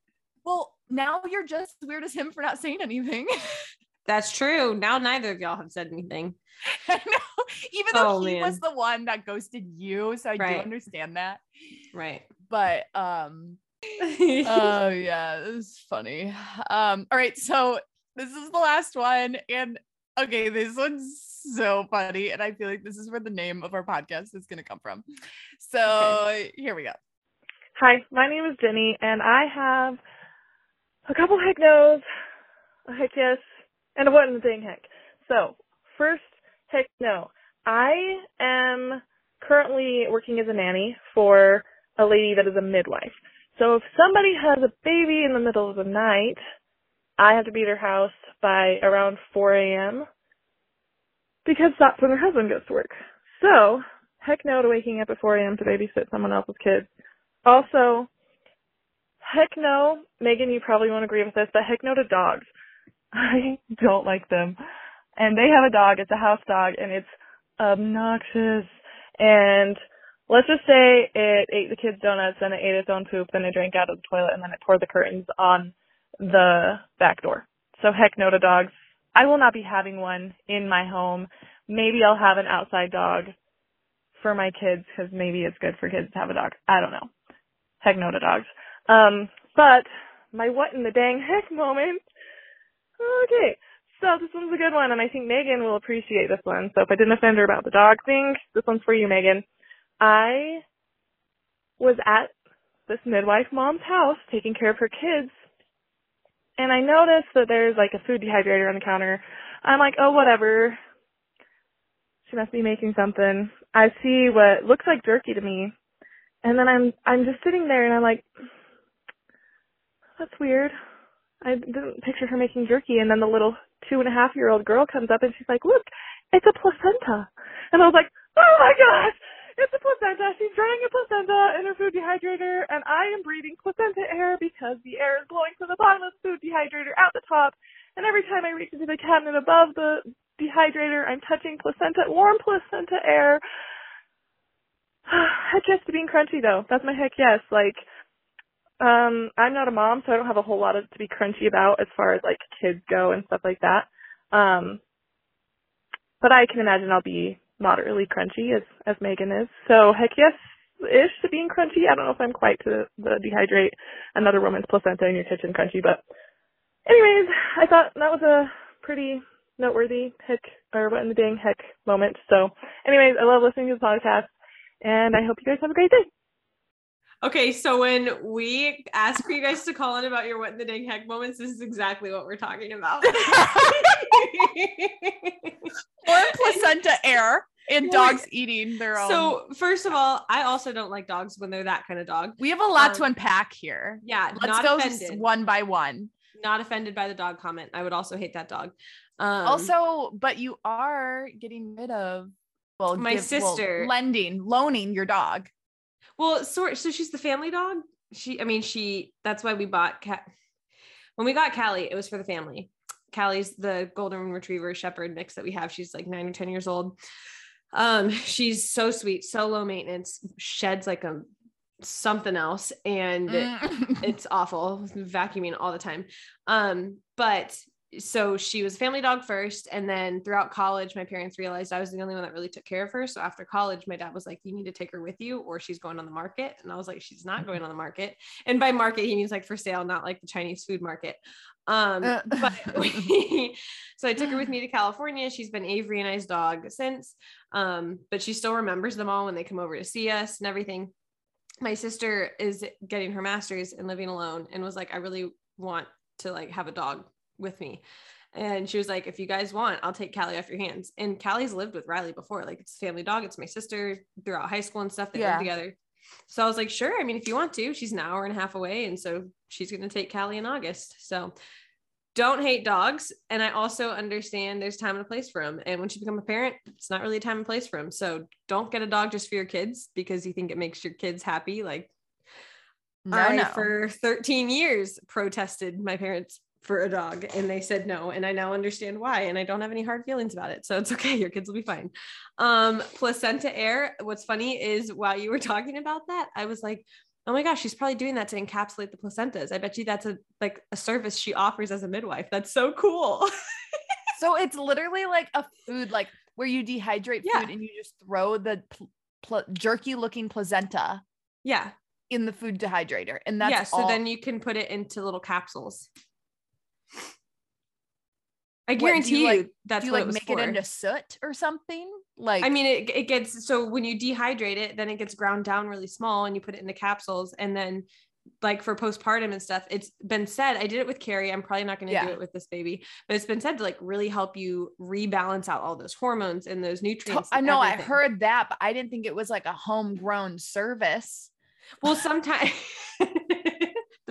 Well, now you're just as weird as him for not saying anything. That's true. Now neither of y'all have said anything. I know. Even though Oh, he was the one that ghosted you. So I do understand that. Right. But um oh yeah, this is funny. Um, all right, so this is the last one, and okay, this one's so funny, and I feel like this is where the name of our podcast is gonna come from. So here we go. Hi, my name is Jenny, and I have a couple heck no's, a heck yes, and a what in the dang heck. So, first, heck no. I am currently working as a nanny for a lady that is a midwife. So if somebody has a baby in the middle of the night, I have to be at her house by around 4 a.m. because that's when her husband goes to work. So, heck no to waking up at 4 a.m. to babysit someone else's kids. Also, heck no, Megan, you probably won't agree with this, but heck no to dogs. I don't like them. And they have a dog, it's a house dog, and it's obnoxious. And let's just say it ate the kids' donuts, then it ate its own poop, then it drank out of the toilet, and then it tore the curtains on the back door. So heck no to dogs. I will not be having one in my home. Maybe I'll have an outside dog for my kids because maybe it's good for kids to have a dog. I don't know. Heck no to dogs. Um, but my what in the dang heck moment. Okay, so this one's a good one, and I think Megan will appreciate this one. So if I didn't offend her about the dog thing, this one's for you, Megan. I was at this midwife mom's house taking care of her kids, and I noticed that there's like a food dehydrator on the counter. I'm like, oh, whatever. She must be making something. I see what looks like jerky to me. And then I'm I'm just sitting there and I'm like that's weird. I didn't picture her making jerky and then the little two and a half year old girl comes up and she's like, Look, it's a placenta and I was like, Oh my gosh, it's a placenta. She's drying a placenta in her food dehydrator and I am breathing placenta air because the air is blowing from the bottom of the food dehydrator out the top and every time I reach into the cabinet above the dehydrator I'm touching placenta warm placenta air. heck yes to being crunchy though. That's my heck yes. Like, um, I'm not a mom, so I don't have a whole lot of, to be crunchy about as far as like kids go and stuff like that. Um, but I can imagine I'll be moderately crunchy as as Megan is. So heck yes ish to being crunchy. I don't know if I'm quite to the dehydrate another woman's placenta in your kitchen crunchy, but anyways, I thought that was a pretty noteworthy heck or what in the dang heck moment. So anyways, I love listening to the podcast and I hope you guys have a great day. Okay, so when we ask for you guys to call in about your what in the dang heck moments, this is exactly what we're talking about. Or placenta air and dogs eating their own. so first of all, I also don't like dogs when they're that kind of dog. we have a lot to um, unpack here. Yeah, Let's not go offended. one by one. Not offended by the dog comment. I would also hate that dog. Um, also, but you are getting rid of well, My give- well, sister- lending, loaning your dog. Well, so so she's the family dog. She, I mean, she. That's why we bought cat. When we got Callie, it was for the family. Callie's the golden retriever shepherd mix that we have. She's like nine or ten years old. Um, she's so sweet, so low maintenance. Sheds like a something else, and Mm. it's awful. Vacuuming all the time. Um, but so she was a family dog first and then throughout college my parents realized i was the only one that really took care of her. So after college my dad was like you need to take her with you or she's going on the market. And i was like she's not going on the market. And by market he means like for sale not like the chinese food market. Um Uh. but we, so i took her with me to california. She's been avery and i's dog since. Um but she still remembers them all when they come over to see us and everything. My sister is getting her master's and living alone and was like i really want to like have a dog with me. And she was like, if you guys want, I'll take Callie off your hands. And Callie's lived with Riley before. Like it's a family dog. It's my sister throughout high school and stuff. They Yeah. live together. So I was like, sure. I mean, if you want to, she's an hour and a half away. And so she's going to take Callie in August. So don't hate dogs. And I also understand there's time and a place for them. And once you become a parent, it's not really a time and place for them. So don't get a dog just for your kids because you think it makes your kids happy. Like No, I, no. for 13 years, protested my parents for a dog and they said no. And I now understand why. And I don't have any hard feelings about it. So it's okay. Your kids will be fine. Um, placenta air. What's funny is while you were talking about that, I was like, oh my gosh, she's probably doing that to encapsulate the placentas. I bet you that's a like a service she offers as a midwife. That's so cool. so it's literally like a food like where you dehydrate Yeah. food and you just throw the pl- pl- jerky looking placenta yeah. in the food dehydrator and that's yeah. So all- then you can put it into little capsules. I What, do you, guarantee you, like- that's you what like it was make for. it into soot or something like I mean, it, it gets so when you dehydrate it, then it gets ground down really small and you put it into capsules. And then, like for postpartum and stuff, it's been said I did it with Carrie. I'm probably not going to Yeah. do it with this baby, but it's been said to like really help you rebalance out all those hormones and those nutrients. I know I heard that but I didn't think it was like a homegrown service Well, sometimes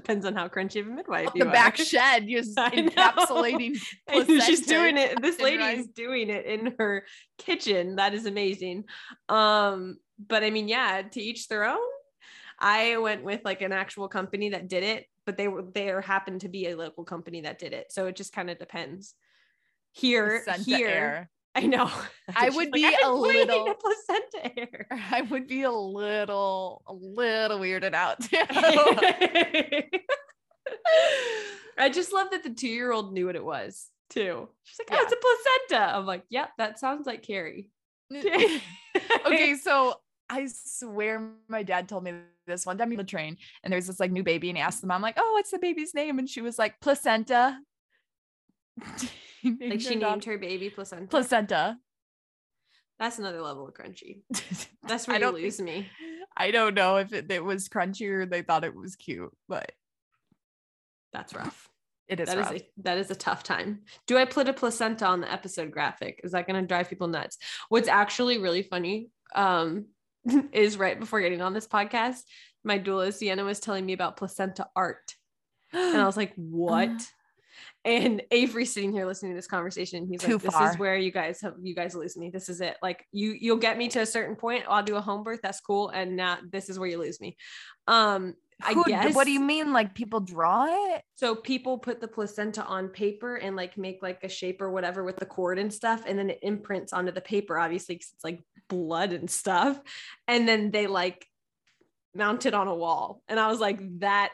depends on how crunchy of a midwife Up you the back are. shed just encapsulating she's doing it. This lady is doing it in her kitchen. That is amazing. Um, but I mean, yeah, to each their own. I went with like an actual company that did it, but they were there happened to be a local company that did it. So it just kind of depends. Here, here. I know. I would like, be "I've been a little- placenta air. I would be a little a little weirded out. I just love that the two year old knew what it was too. She's like, oh, Yeah. it's a placenta. I'm like, yep, that sounds like Carrie. okay, so I swear my dad told me this one time on the train, and there's this like new baby, and he asked the mom, like, oh, what's the baby's name? And she was like, placenta. He like she her named her baby placenta. placenta. That's another level of crunchy. That's I where you lose think- me. I don't know if it, it was crunchy or they thought it was cute, but That's rough. it is That is rough. a that is a tough time. Do I put a placenta on the episode graphic? Is that going to drive people nuts? What's actually really funny um, is right before getting on this podcast, my doula Sienna was telling me about placenta art, and I was like, "What?" And Avery's sitting here listening to this conversation. He's Too like, "This far. is where you guys have you guys lose me. This is it. Like you you'll get me to a certain point. I'll do a home birth. That's cool. And now this is where you lose me." Um, I Who- guess. What do you mean? Like people draw it? So people put the placenta on paper and like make like a shape or whatever with the cord and stuff, and then it imprints onto the paper, obviously, because it's like blood and stuff. And then they like mount it on a wall. And I was like, that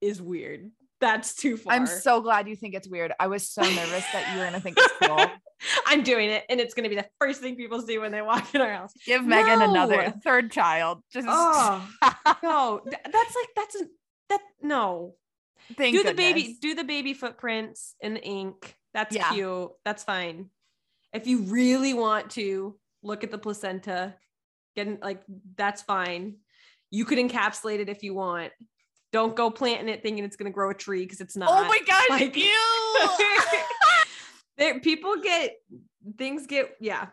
is weird. That's too far. I'm so glad you think it's weird. I was so nervous that you were gonna think it's cool. I'm doing it, and it's gonna be the first thing people see when they walk in our house. Give Megan another third child. Just Oh no, that's like that's a, that no. Thank do the baby do the baby footprints in the ink that's Yeah. cute that's fine if you really want to look at the placenta getting like that's fine you could encapsulate it if you want don't go planting it thinking it's going to grow a tree because it's oh not Oh my gosh! Like- ew. there people get things get yeah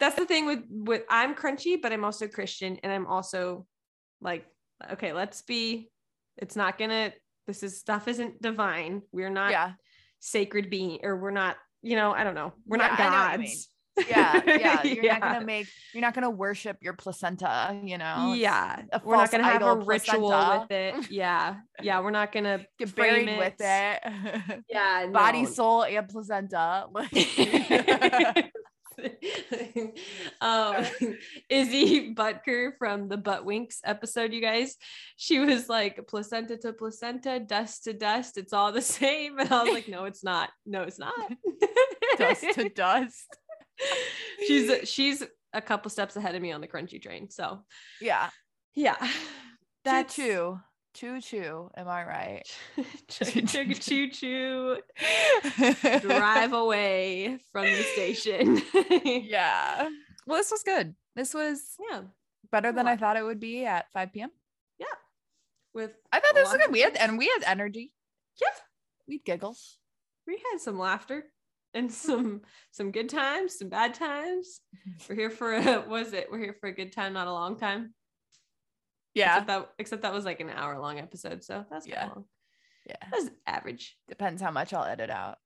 that's the thing with with i'm crunchy but i'm also christian and i'm also like okay let's be it's not gonna this is stuff isn't divine we're not yeah, sacred being or we're not you know i don't know we're Yeah, not I know what you mean. gods yeah, yeah. You're Yeah. not gonna make. You're not gonna worship your placenta. You know. Yeah we're not gonna have a ritual placenta. with it yeah yeah we're not gonna Get buried with it. yeah Body, no. soul, and placenta. Um, Izzy Butker from the Butt Winks episode, you guys, she was like placenta to placenta, dust to dust. It's all the same. And I was like, no, it's not. No, it's not. dust to dust. She's she's a couple steps ahead of me on the crunchy train. So Yeah. yeah, That too. choo choo. Am I right? choo choo. Drive away from the station. yeah. Well, this was good. This was yeah, better than I thought it would be at 5 p.m. Yeah. With I thought this was good. We had and we had energy. yeah, We'd giggle. we had some laughter and some some good times, some bad times. We're here for a was it? We're here for a good time, not a long time. Yeah. Except that except that was like an hour long episode, so that's Yeah. yeah. long. Yeah. That was average. Depends how much I'll edit out.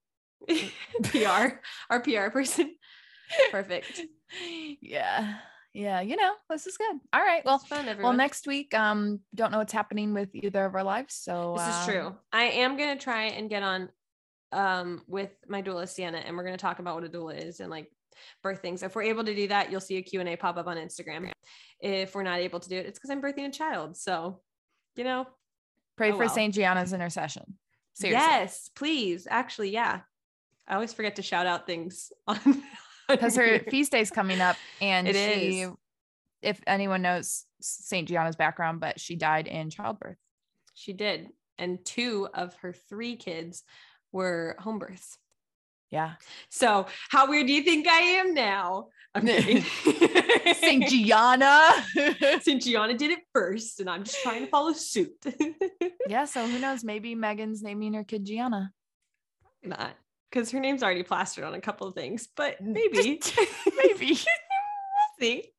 PR, our PR person. Perfect. Yeah. Yeah. You know, this is good. All right. Well, fun, well, next week, um, don't know what's happening with either of our lives. So This is um, true. I am gonna try and get on um with my doula Sienna and we're gonna talk about what a doula is and like birth things. If we're able to do that, you'll see a Q&A pop up on Instagram. If we're not able to do it, it's because I'm birthing a child. So, you know, Pray Oh, for well. Saint Gianna's intercession. Seriously. yes, please. Actually, yeah. I always forget to shout out things on Because her feast day is coming up and It she, is. if anyone knows Saint Gianna's background, but she died in childbirth. she did. And two of her three kids were home births. Yeah. So how weird do you think I am now? Saint Gianna. Saint Gianna did it first, and I'm just trying to follow suit. yeah. So who knows? Maybe Megan's naming her kid Gianna. Probably not because her name's already plastered on a couple of things, but maybe, Maybe. we'll see.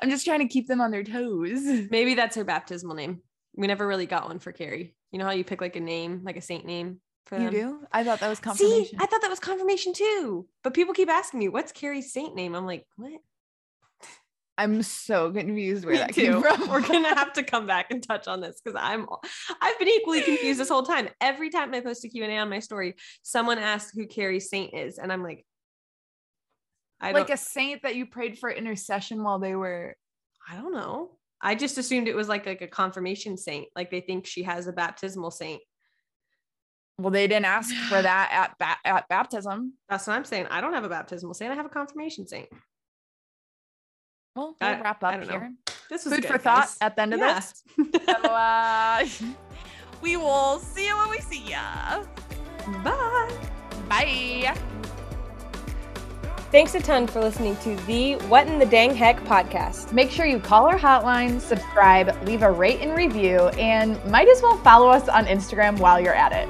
I'm just trying to keep them on their toes. Maybe that's her baptismal name. We never really got one for Carrie. You know how you pick like a name, like a saint name for You them? do? I thought that was confirmation. See. I thought that was confirmation too. But people keep asking me, "What's Carrie's saint name?" I'm like, "What?" I'm so confused where Me that too. came from. We're gonna have to come back and touch on this because I'm I've been equally confused this whole time. Every time I post a Q&A on my story, someone asks who Carrie's saint is, and I'm like, I like a saint that you prayed for intercession while they were. I don't know. I just assumed it was like like a confirmation saint, like they think she has a baptismal saint. Well, they didn't ask for that at ba- at baptism. That's what I'm saying. I don't have a baptismal saint. I have a confirmation saint. Well, we'll I- wrap I up don't know. here. This was Food good, for thought guys. at the end of Yeah. this. So, uh, we will see you when we see ya. Bye. Bye. Thanks a ton for listening to the What in the Dang Heck podcast. Make sure you call our hotline, subscribe, leave a rate and review, and might as well follow us on Instagram while you're at it.